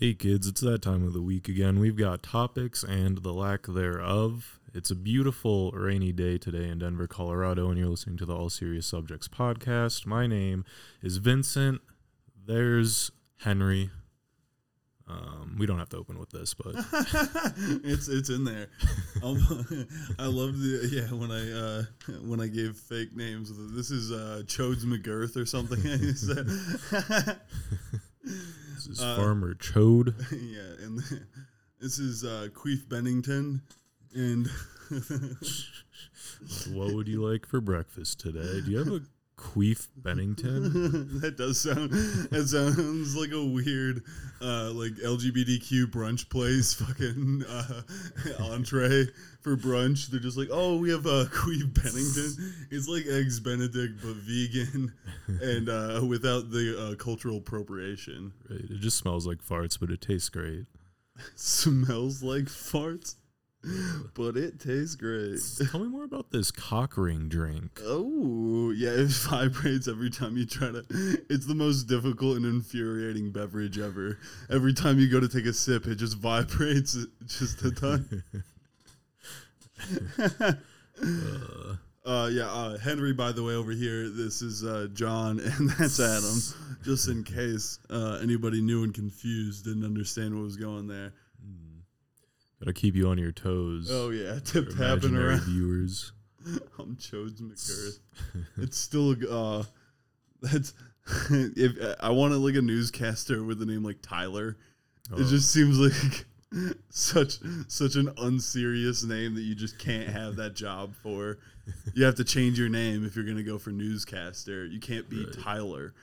Hey kids, it's that time of the week again. We've got topics and the lack thereof. It's a beautiful rainy day today in Denver, Colorado, and you're listening to the All Serious Subjects podcast. My name is Vincent. There's Henry. Um, we don't have to open with this, but it's it's in there. Um, I love the yeah when I uh, when I gave fake names. This is uh, Chodes McGirth or something. This is uh, Farmer Chode. Yeah, and this is uh, Queef Bennington, and what would you like for breakfast today? Do you have a Queef Bennington. that does sound. That sounds like a weird, uh, like LGBTQ brunch place. Fucking uh, entree for brunch. They're just like, oh, we have a uh, Queef Bennington. It's like eggs Benedict but vegan and uh, without the uh, cultural appropriation. Right. It just smells like farts, but it tastes great. smells like farts. but it tastes great. Tell me more about this cock ring drink. Oh, yeah, it vibrates every time you try to. It's the most difficult and infuriating beverage ever. Every time you go to take a sip, it just vibrates just a ton. uh. Uh, yeah, uh, Henry, by the way, over here, this is uh, John, and that's Adam, just in case uh, anybody new and confused didn't understand what was going there. Gotta keep you on your toes. Oh yeah, tip tapping around viewers. I'm Chodes McGirth. it's still uh, that's if I want to like a newscaster with a name like Tyler, oh. it just seems like such such an unserious name that you just can't have that job for. You have to change your name if you're gonna go for newscaster. You can't be right. Tyler.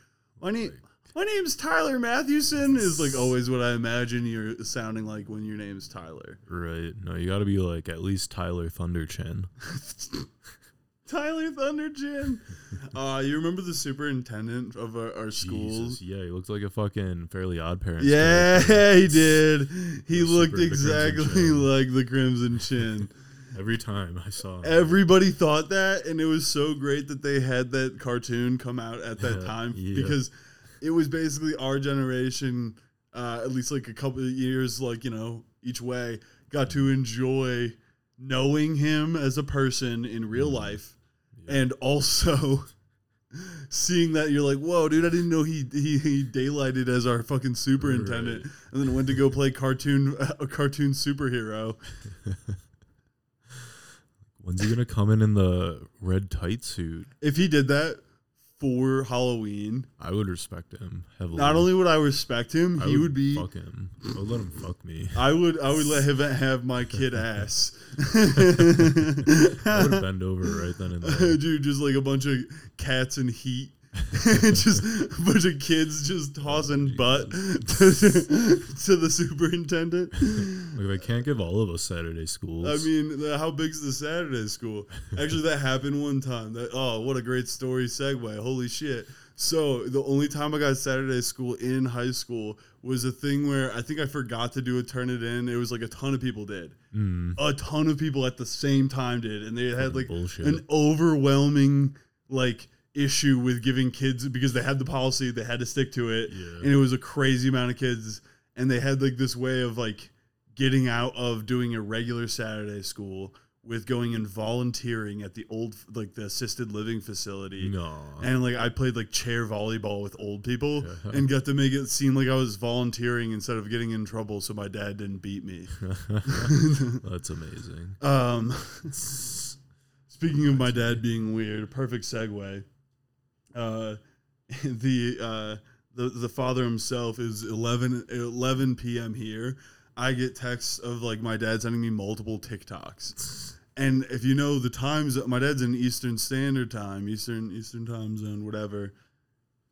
My name. My name's Tyler Mathewson is like always what I imagine you're sounding like when your name's Tyler. Right. No, you got to be like at least Tyler Thunderchin. Tyler Thunderchin. Uh, you remember the superintendent of our, our schools? Yeah, he looked like a fucking Fairly Odd Parents. Yeah, character. he did. He looked exactly the like the Crimson Chin. Every time I saw him. Everybody thought that, and it was so great that they had that cartoon come out at that time yeah. because – it was basically our generation, uh, at least like a couple of years, like you know, each way, got to enjoy knowing him as a person in real mm-hmm. life, yeah. and also seeing that you're like, whoa, dude, I didn't know he he, he daylighted as our fucking superintendent, right. and then went to go play cartoon a cartoon superhero. When's he gonna come in in the red tight suit? If he did that, for Halloween. I would respect him heavily. Not only would I respect him, I he would, would, be fuck him. I would let him fuck me. I would I would let him have my kid ass. I would bend over right then and there. Dude, just like a bunch of cats in heat just a bunch of kids just tossing butt to, to, the superintendent. Like they can't give all of us Saturday schools. I mean, how big's the Saturday school? Actually, that happened one time. That oh, what a great story segue! Holy shit! So the only time I got Saturday school in high school was a thing where I think I forgot to do a turn It in. It was like a ton of people did. Mm. A ton of people at the same time did, and they had like an overwhelming like issue with giving kids because they had the policy, they had to stick to it, yeah. and it was a crazy amount of kids, and they had like this way of like getting out of doing a regular Saturday school with going and volunteering at the old like the assisted living facility. No. And like I played like chair volleyball with old people yeah. and got to make it seem like I was volunteering instead of getting in trouble so my dad didn't beat me. That's amazing. Um speaking of my dad being weird, perfect segue uh, the uh, the the father himself is 11, 11 p.m. here. I get texts of like my dad sending me multiple TikToks. And if you know the times, my dad's in Eastern Standard Time, Eastern Eastern Time Zone, whatever.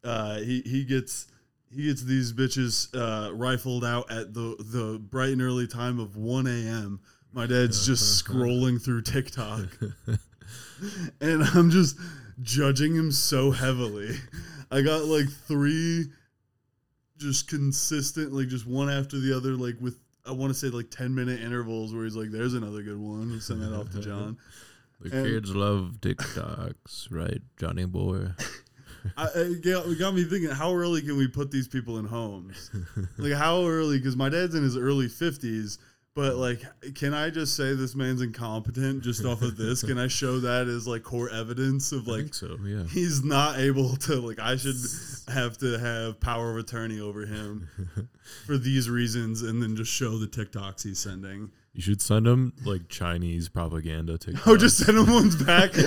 Uh, he he gets he gets these bitches uh, rifled out at the the bright and early time of one a.m. My dad's just scrolling through TikTok, and I'm just judging him so heavily. I got like three just consistent, like just one after the other, like with I want to say like ten minute intervals where he's like, "There's another good one." He send that off to John. The and kids love TikToks, right, Johnny boy? I, it got, it got me thinking: How early can we put these people in homes? like how early? Because my dad's in his early fifties. But like, can I just say this man's incompetent just off of this? Can I show that as like core evidence of like so. Yeah. he's not able to like I should have to have power of attorney over him for these reasons and then just show the TikToks he's sending. You should send him like Chinese propaganda TikTok. Oh, just send him one's back.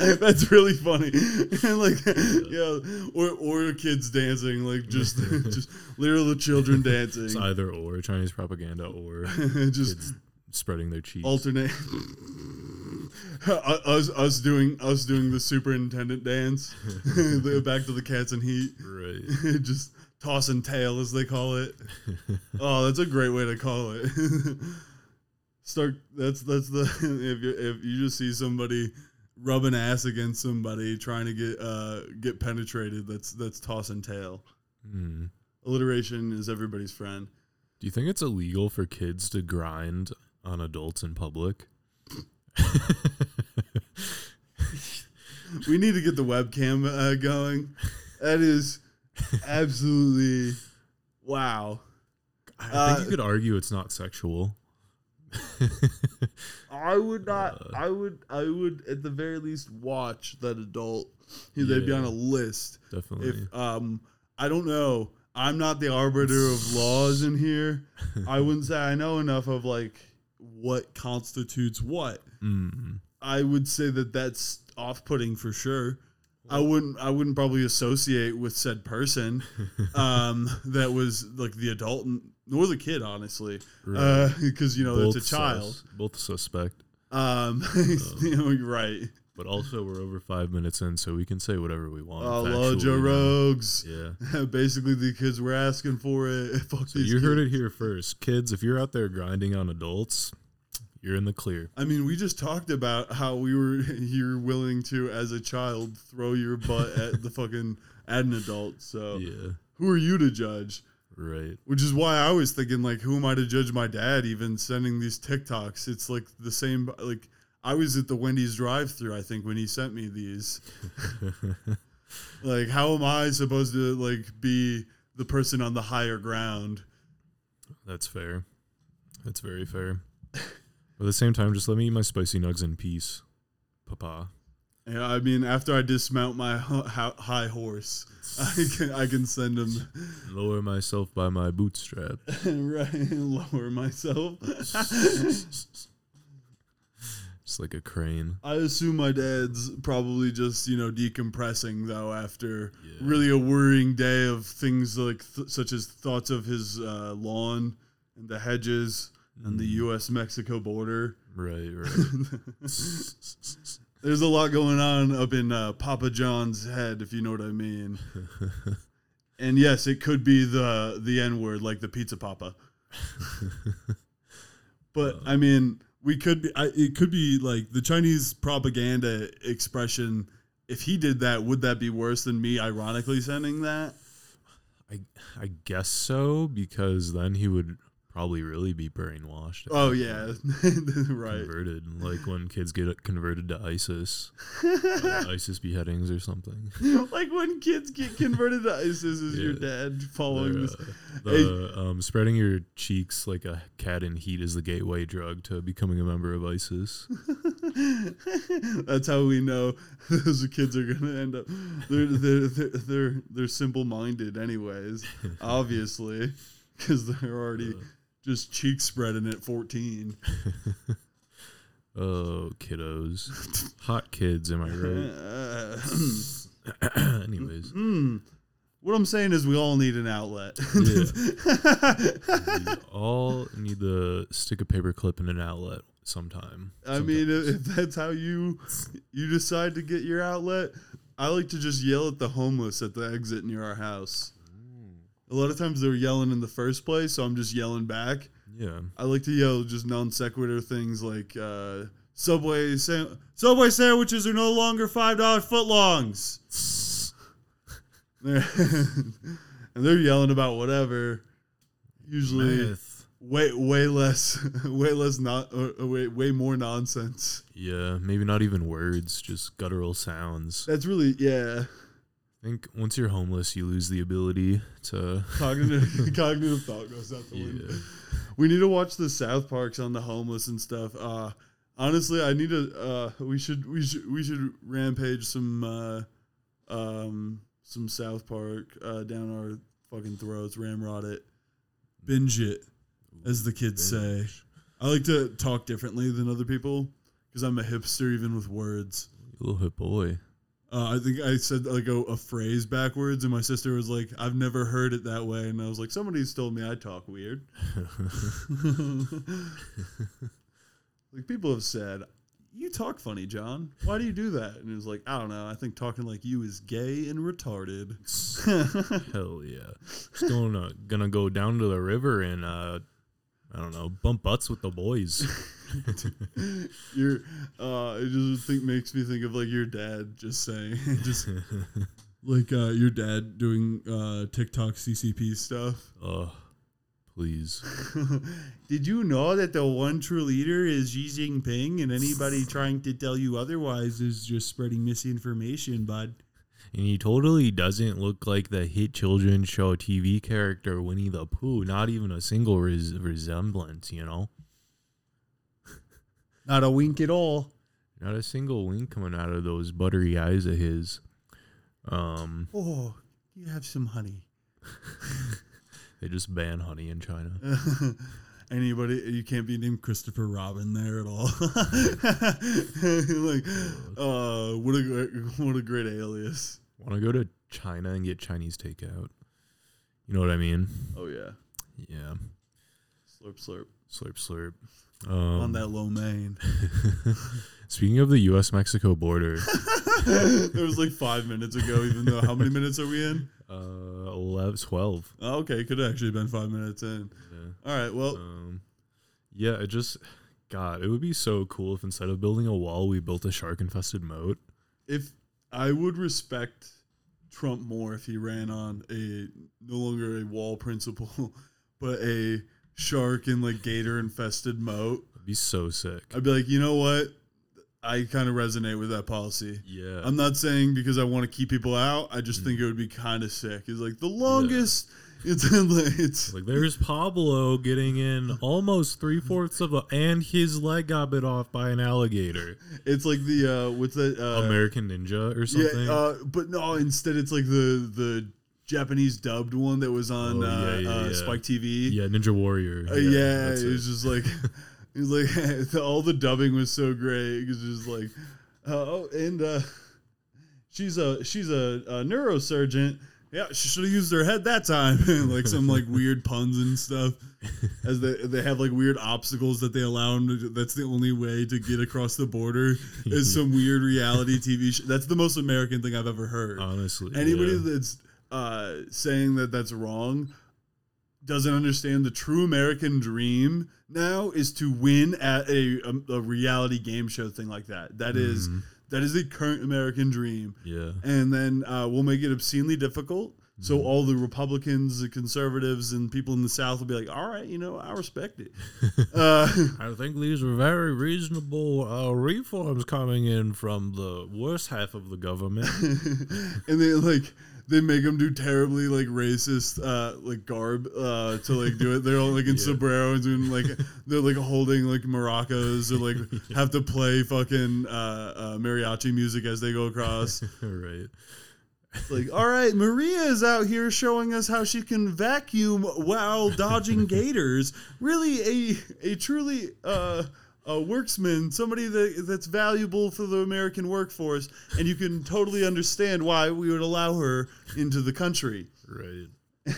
That's really funny. And like, yeah, or or kids dancing, like just just literal children dancing. It's either or Chinese propaganda or just spreading their cheeks. alternate. us us doing us doing the superintendent dance. Back to the cats and heat. right. just toss and tail as they call it. oh, that's a great way to call it. Start. That's that's the if you if you just see somebody rubbing ass against somebody trying to get uh get penetrated, that's that's toss and tail. Hmm. Alliteration is everybody's friend. Do you think it's illegal for kids to grind on adults in public? We need to get the webcam uh, going. That is absolutely wow. I Uh, think you could argue it's not sexual. I would not. Uh, I would. I would at the very least watch that adult. They'd be on a list. Definitely. If um, I don't know. I'm not the arbiter of laws in here. I wouldn't say I know enough of like what constitutes what. Mm. I would say that that's off-putting for sure. I wouldn't. I wouldn't probably associate with said person um, that was like the adult nor the kid, honestly, Right. because you know both it's a child. sus- both suspect. Um, you know, you're right. But also, we're over five minutes in, so we can say whatever we want. Oh, love Joe. Rogues. Yeah. Basically, the kids were asking for it. Fuck So you heard it here first. Kids, if you're out there grinding on adults, you're in the clear. I mean, we just talked about how we were you're willing to, as a child, throw your butt at the fucking at an adult. So Yeah. who are you to judge? Right. Which is why I was thinking, like, who am I to judge my dad even sending these TikToks? It's like the same. Like I was at the Wendy's drive-through, I think, when he sent me these. like, how am I supposed to like be the person on the higher ground? That's fair. That's very fair. But at the same time, just let me eat my spicy nugs in peace, Papa. Yeah, I mean, after I dismount my high horse, I can I can send him Lower myself by my bootstrap. right lower myself. Just like a crane. I assume my dad's probably just you know decompressing though after Yeah. really a worrying day of things like th- such as thoughts of his uh, lawn and the hedges and the Mm. U.S. Mexico border. Right, right. There's a lot going on up in uh, Papa John's head, if you know what I mean. and yes, it could be the the N word, like the pizza Papa. But Uh. I mean, we could be. I, it could be like the Chinese propaganda expression. If he did that, would that be worse than me ironically sending that? I I guess so because then he would probably really be brainwashed. Oh yeah, right. Converted, like when kids get converted to ISIS, uh, ISIS beheadings or something. like when kids get converted to ISIS, is your dad following They're, this? uh, the um, spreading your cheeks like a cat in heat is the gateway drug to becoming a member of ISIS. That's how we know those kids are gonna end up. They're they're they're they're, they're simple minded, anyways. Obviously, because they're already Uh. Just cheek spreading at fourteen. Oh, kiddos, hot kids, am I right? Anyways, mm. What I'm saying is, we all need an outlet. we all need to stick a paper clip in an outlet sometime. I mean, if that's how you you decide to get your outlet, I like to just yell at the homeless at the exit near our house. A lot of times they're yelling in the first place, so I'm just yelling back. yeah, I like to yell just non sequitur things like uh, Subway sa- Subway sandwiches are no longer five dollar footlongs. And they're yelling about whatever. Usually, Meth. way way less, way less not, or way way more nonsense. Yeah, maybe not even words, just guttural sounds. That's really yeah. I think once you're homeless, you lose the ability to. Cognitive cognitive thought goes out the window. We need to watch the South Parks on the homeless and stuff. Uh, honestly, I need to. Uh, we should we should we should rampage some uh, um, some South Park uh, down our fucking throats. Ramrod it, binge it, as the kids say. I like to talk differently than other people because I'm a hipster even with words. Little hip boy. Uh, I think I said like a, a phrase backwards, and my sister was like, "I've never heard it that way," and I was like, "Somebody's told me I talk weird." like people have said, "You talk funny, John. Why do you do that?" And it was like, "I don't know. I think talking like you is gay and retarded." Hell yeah. Just going to, gonna go down to the river and uh I don't know, bump butts with the boys. Your, uh, it just think makes me think of like your dad just saying, just like uh, your dad doing uh, TikTok CCP stuff. oh, please. Did you know that the one true leader is Xi Jinping, and anybody trying to tell you otherwise is just spreading misinformation, bud? And he totally doesn't look like the hit children's show TV character Winnie the Pooh. Not even a single res- resemblance, you know? Not a wink at all. Not a single wink coming out of those buttery eyes of his. Um, Oh, you have some honey. they just ban honey in China. Anybody, you can't be named Christopher Robin there at all. like, uh, what a what a great alias. Want to go to China and get Chinese takeout? You know what I mean? Oh yeah, Yeah. Slurp slurp Slurp slurp. Um, on that lo mein. Speaking of the U.S. Mexico border, it was like five minutes ago. Even though, how many minutes are we in? uh, 11, 12. Oh, okay, could have actually been five minutes in. Yeah. All right, well, Um, yeah, it just, God, it would be so cool if instead of building a wall, we built a shark infested moat. if I would respect Trump more if he ran on a no longer a wall principle, but a shark and like gator infested moat. It'd be so sick. I'd be like, you know what? I kind of resonate with that policy. Yeah. I'm not saying because I want to keep people out. I Mm. just think it would be kind of sick. It's like the longest. It's like it's like there's Pablo getting in almost three fourths of a, and his leg got bit off by an alligator. it's like the uh what's that uh, American Ninja or something. Yeah, uh, but no. Instead, it's like the the Japanese dubbed one that was on Oh, uh, yeah, yeah, uh, yeah. Spike TV. yeah, Ninja Warrior. Uh, yeah, it was just like it was like all the dubbing was so great. It was just like uh, oh, and uh, she's a she's a, a neurosurgeon. Yeah, she should have used her head that time. like some like weird puns and stuff. As they they have like weird obstacles that they allow them to. That's the only way to get across the border is some weird reality TV. Sh- that's the most American thing I've ever heard. Honestly, Anybody yeah. that's uh, saying that that's wrong doesn't understand the true American dream now is to win at a, a, a reality game show thing like that. That is Mhm. that is the current American dream, yeah, and then uh, we'll make it obscenely difficult. So Mhm. all the Republicans, the conservatives, and people in the South will be like, "All right, you know, I respect it." uh, I think these are very reasonable uh, reforms coming in from the worst half of the government. and they like they make them do terribly like racist uh like garb uh to like do it they're all like in Yeah. sombreros and like they're like holding like maracas or like have to play fucking uh, uh mariachi music as they go across right. Like all right maria is out here showing us how she can vacuum while dodging gators really a a truly uh a worksman, somebody that that's valuable for the American workforce, and you can totally understand why we would allow her into the country. Right. Uh,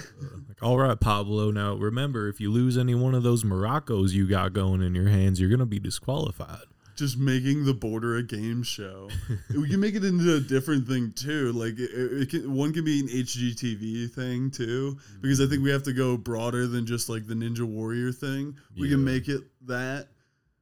like, all right, Pablo. Now remember, if you lose any one of those maracas you got going in your hands, you're gonna be disqualified. Just making the border a game show. we can make it into a different thing too. Like it, it can, one can be an HGTV thing too, because I think we have to go broader than just like the Ninja Warrior thing. We can make it that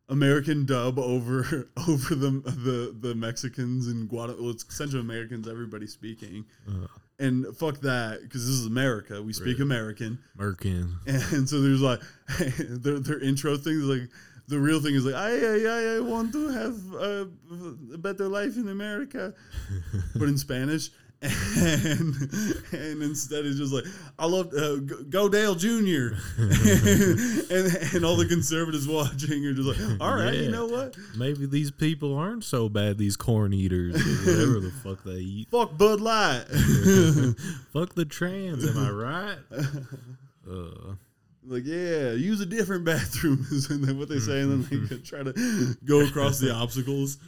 American dub over over the the the Mexicans and Guatemala. Well, it's Central Americans. Everybody speaking. Uh, And fuck that, because this is America. We speak Right. American, Merkin. and so there's like their their intro thing is like the real thing is like I I I, I want to have a, a better life in America, but in Spanish. And and instead it's just like I love uh, Go- Dale Jr. and and all the conservatives watching are just like, all right, you know what? Maybe these people aren't so bad. These corn eaters, or whatever the fuck they eat. Fuck Bud Light. fuck the trans. Am I right? Uh, like yeah, use a different bathroom is what they say, and then they try to go across the obstacles.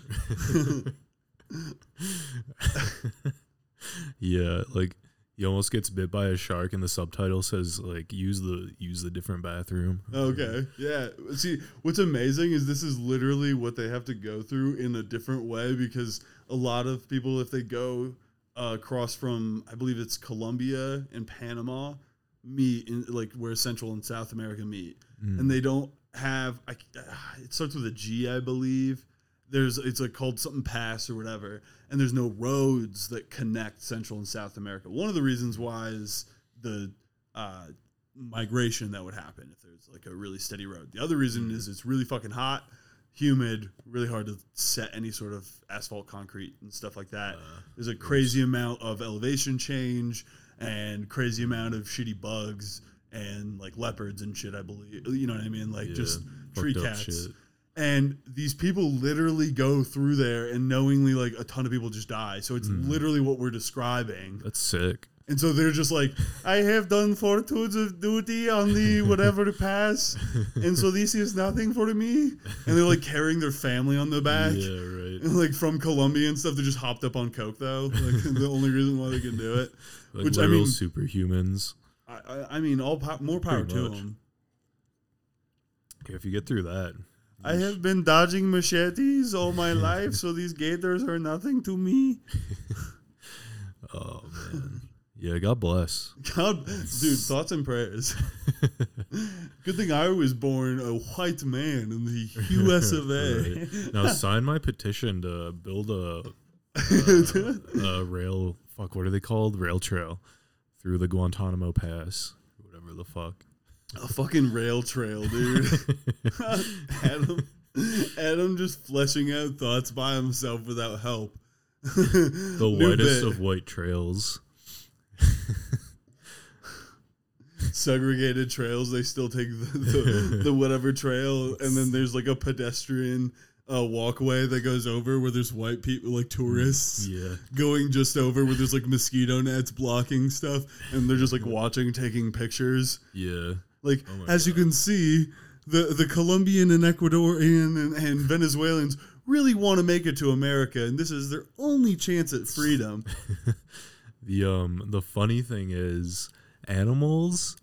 Yeah, like he almost gets bit by a shark, and the subtitle says like use the use the different bathroom. Okay. Yeah. See, what's amazing is this is literally what they have to go through in a different way because a lot of people, if they go uh, across from, I believe it's Colombia and Panama, meet in like where Central and South America meet, Mm. and they don't have. I, ah, it starts with a G, I believe. There's it's like called something pass or whatever, and there's no roads that connect Central and South America. One of the reasons why is the uh, migration that would happen if there's like a really steady road. The other reason is it's really fucking hot, humid, really hard to set any sort of asphalt, concrete, and stuff like that. Uh, There's a crazy amount of elevation change and crazy amount of shitty bugs and like leopards and shit. I believe you know what I mean, like Yeah, just tree cats. shit. And these people literally go through there and knowingly like a ton of people just die. So it's Mhm. literally what we're describing. That's sick. And so they're just like, I have done four tours of duty on the whatever pass, and so this is nothing for me. And they're like carrying their family on the back, Yeah, right. and like from Colombia and stuff. They're just hopped up on coke though. Like the only reason why they can do it. Like Which, I mean- superhumans. I, I, I mean, all po- more power Pretty to much. them. If you get through that, I have been dodging machetes all my life, so these gators are nothing to me. Oh man. Yeah, God bless. God, dude, thoughts and prayers. Good thing I was born a white man in the U.S. of A. Right. Now sign my petition to build a, a, a rail. Fuck, what are they called? Rail trail through the Guantanamo Pass, whatever the fuck. A fucking rail trail, dude. Adam, Adam just fleshing out thoughts by himself without help. The whitest of white trails. segregated trails. They still take the, the, the whatever trail, and then there's like a pedestrian uh, walkway that goes over where there's white people, like tourists. Yeah. Going just over where there's like mosquito nets blocking stuff, and they're just like watching, taking pictures. Yeah. Like Oh as you can see, the the Colombian and Ecuadorian and, and Venezuelans really want to make it to America, and this is their only chance at freedom. The um the funny thing is animals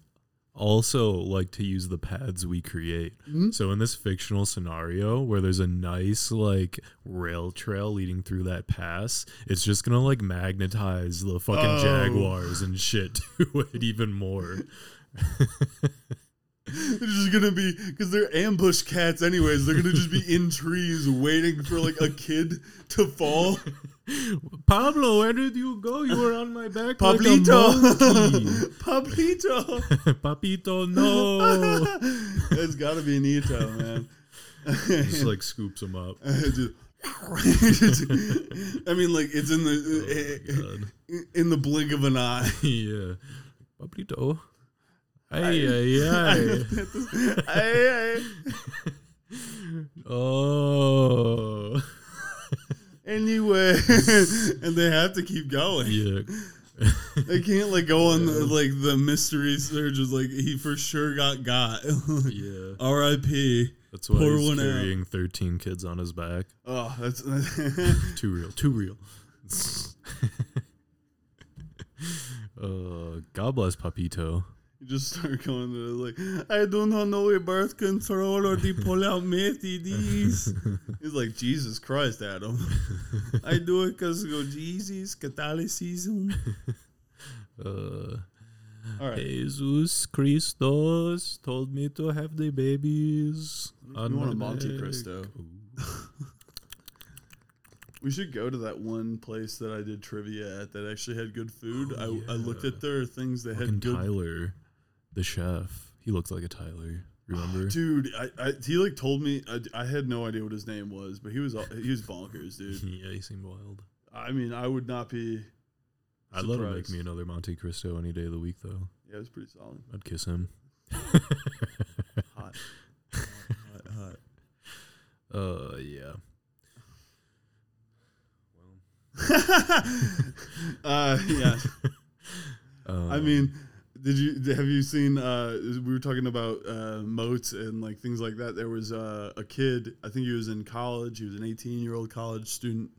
also like to use the paths we create. Mhm. So in this fictional scenario where there's a nice like rail trail leading through that pass, it's just gonna like magnetize the fucking Oh. jaguars and shit to it even more. They're just gonna be because they're ambush cats, anyways. They're gonna just be in trees waiting for like a kid to fall. Pablo, where did you go? You were on my back Pablito, like. Pablito. Papito, no. It's got to be Nito, man. just like scoops him up. I mean, like it's in Oh, the God. in the blink of an eye. yeah. Pablito. Ay, ay, ay. Hey, hey. Oh. Anyway, and they have to keep going. yeah. They can't like go on the, like the mystery search. Is like he for sure got got. Yeah. R.I.P. That's why Pour he's one out. carrying 13 kids on his back. Oh, that's Too real. Too real. uh, God bless Papito. You just start going to like I do not know a birth control or the pull out these. He's like Jesus Christ, Adam. I do it because of Jesus Catholicism. Uh, right. Jesus Christos told me to have the babies. on want a Monte neck. Cristo. We should go to that one place that I did trivia at that actually had good food. Oh, I, I looked at their things that Fucking had good. Tyler, the chef. He looked like a Tyler. Remember? Dude, I, I he like told me I, I had no idea what his name was, but he was he was bonkers, dude. yeah, he seemed wild. I mean, I would not be I'd let him make me another Monte Cristo any day of the week, though. Yeah, it was pretty solid. I'd kiss him. Hot. hot, hot. Uh, yeah. uh, yeah. Um, I mean, did you have you seen? Uh, we were talking about uh, moats and like things like that. There was uh, a kid. I think he was in college. He was an 18 year old college student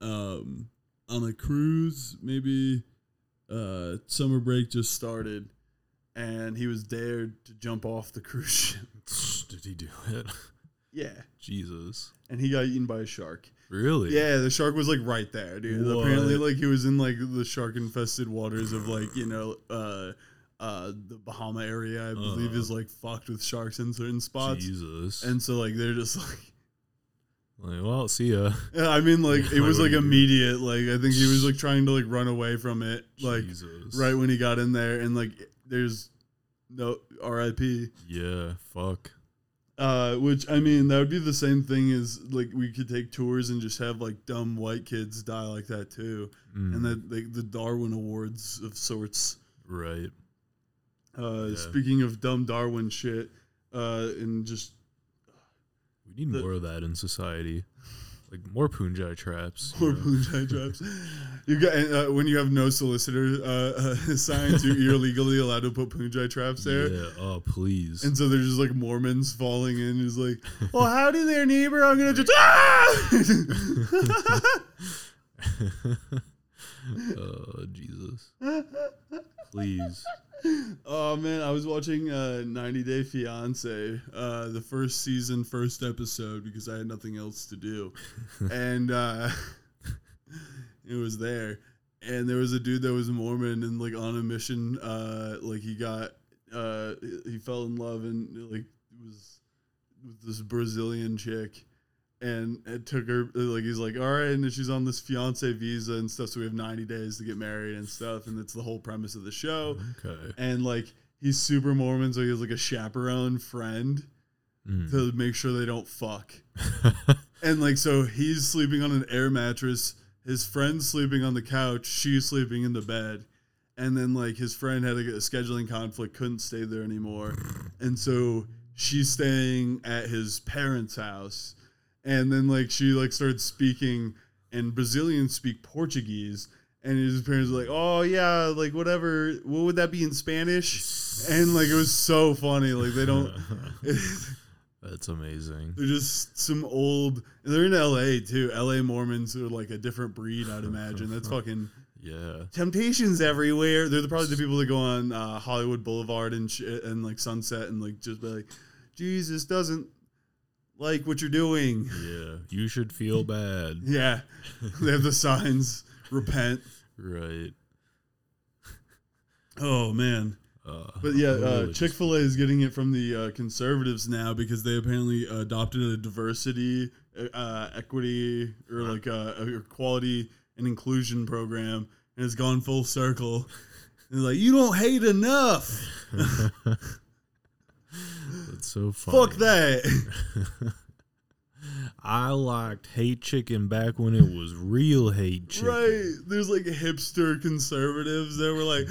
um, on a cruise. Maybe uh, summer break just started, and he was dared to jump off the cruise ship. did he do it? Yeah, Jesus. and he got eaten by a shark. Really? Yeah, the shark was like right there, dude. What? Apparently, like he was in like the shark infested waters of like you know uh uh the Bahama area. I believe Uh. is like fucked with sharks in certain spots, Jesus. and so like they're just like. like, well, see ya. Yeah, I mean, like it Like, was what like do you do? immediate. Like I think he was like trying to like run away from it, like Jesus. right when he got in there, and like there's no R.I.P. Yeah. Fuck. Uh, which I mean, that would be the same thing as like we could take tours and just have like dumb white kids die like that too, Mm, and that like the Darwin Awards of sorts. right. Uh, Yeah. speaking of dumb Darwin shit, uh, and just We need The- more of that in society. Like more Punji traps. more know? Punji traps. You got uh, when you have no solicitor uh, signs, you're, you're legally allowed to put Punji traps there. Yeah. Oh, please. And so there's just like Mormons falling in. Is like, oh howdy there, neighbor. I'm gonna just ah! oh, Jesus. Please. Oh man, I was watching uh, 90 Day Fiance, uh, the first season, first episode, because I had nothing else to do, and uh, it was there, and there was a dude that was Mormon and like on a mission, uh, like he got, uh, he fell in love and like was with this Brazilian chick. And it took her like he's like, all right, and then she's on this fiance visa and stuff. So we have ninety days to get married and stuff, and that's the whole premise of the show Okay. and like he's super Mormon, so he has like a chaperone friend Mm. to make sure they don't fuck. And like so he's sleeping on an air mattress, his friend's sleeping on the couch, she's sleeping in the bed. And then like his friend had a, a scheduling conflict, couldn't stay there anymore. And so she's staying at his parents' house. And then like she like started speaking and Brazilians speak Portuguese. And his parents were like, "Oh yeah, like whatever. What would that be in Spanish?" And like it was so funny. Like they don't. That's amazing. They're just some old. They're in L.A. too. L.A. Mormons are like a different breed, I'd imagine. That's fucking Yeah. temptations everywhere. They're the, probably the people that go on uh, Hollywood Boulevard and shit and like Sunset and like just be like, Jesus doesn't like what you're doing. Yeah. You should feel bad. Yeah, they have the signs. Repent. Right. Oh man. Uh, But yeah, uh, Chick Fil A is getting it from the uh, conservatives now because they apparently adopted a diversity, uh, equity, or like a, a equality and inclusion program, and it's gone full circle. And they're like, you don't hate enough. That's so funny. Fuck that. I liked hate chicken back when it was real hate chicken. right? There's like hipster conservatives that were like,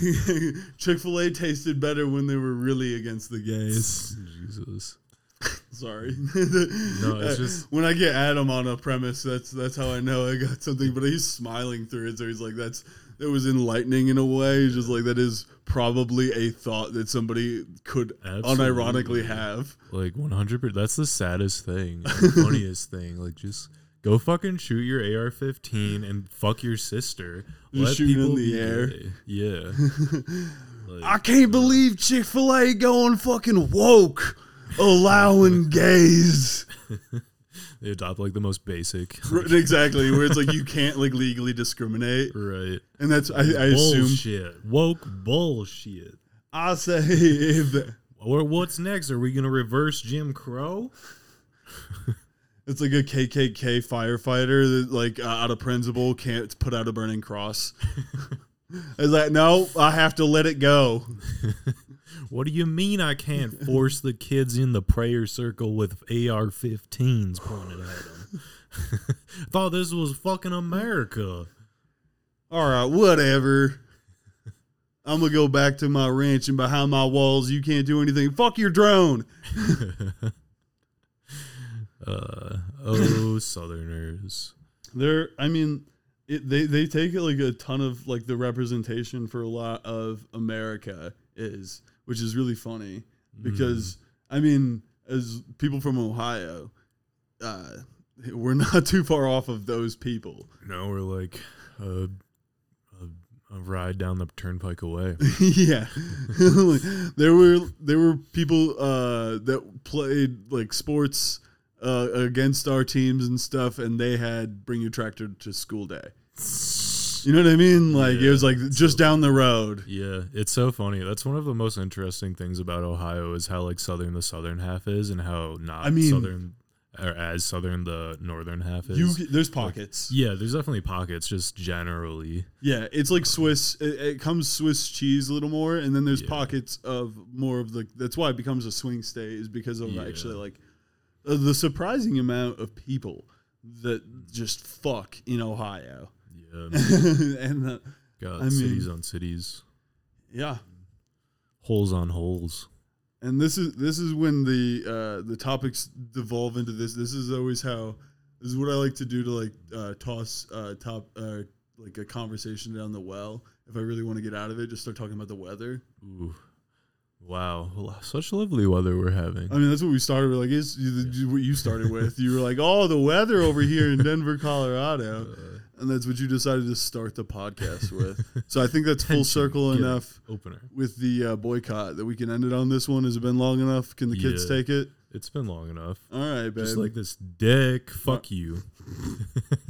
Chick Fil A tasted better when they were really against the gays. Jesus. Sorry. No, it's Uh, just- when I get Adam on a premise, that's that's how I know I got something. But he's smiling through it, so he's like, "That's that was enlightening in a way." Just like, "That is probably a thought that somebody could Absolutely. unironically have." Like 100%. That's the saddest thing. and funniest thing. Like, just go fucking shoot your AR 15 and fuck your sister. Just shoot it in the air. gay. Yeah. Like, I can't uh, believe Chick Fil A going fucking woke, allowing gays. They adopt like the most basic. Right, exactly, where it's like you can't like legally discriminate, right. and that's I, I assume bullshit. Woke bullshit. I say Or what's next? Are we gonna reverse Jim Crow? It's like a KKK firefighter that, like, uh, out of principle, can't put out a burning cross. It's like, no, I have to let it go. What do you mean I can't force the kids in the prayer circle with AR-15s pointed at them? Thought this was fucking America. All right, whatever. I'm gonna go back to my ranch and behind my walls. You can't do anything. Fuck your drone. uh, oh, Southerners. They're, I mean, it, they they take it like a ton of like the representation for a lot of America is, which is really funny because I mean, as people from Ohio, uh, we're not too far off of those people. No, we're like a, a, a ride down the turnpike away. yeah, there were there were people uh, that played like sports uh, against our teams and stuff, and they had bring your tractor to school day. You know what I mean? Like it was like just down the road. Yeah, it's so funny. That's one of the most interesting things about Ohio is how like southern the southern half is, and how not I mean- southern or as southern the northern half is. You there's pockets. yeah, there's definitely pockets, just generally. Yeah, it's like Swiss. It, it comes Swiss cheese a little more, and then there's Yeah. pockets of more of the. That's why it becomes a swing state is because of Yeah. actually like uh, the surprising amount of people that just fuck in Ohio, Yeah, and uh, I mean- cities on cities, yeah, holes on holes. and this is this is when the uh, the topics devolve into this. This is always how. This is what I like to do to like uh, toss uh, top uh, like a conversation down the well. If I really want to get out of it, just start talking about the weather. Ooh, wow, such lovely weather we're having. I mean, that's what we started with. Like, it's you- what you started with. You were like, "Oh, the weather over here in Denver, Colorado," Uh, and that's what you decided to start the podcast with. So I think that's full circle it. enough opener. with the uh, boycott that we can end it on this one. Has it been long enough? Can the kids Yeah. take it? It's been long enough. All right, babe. Just like this dick. Fuck you.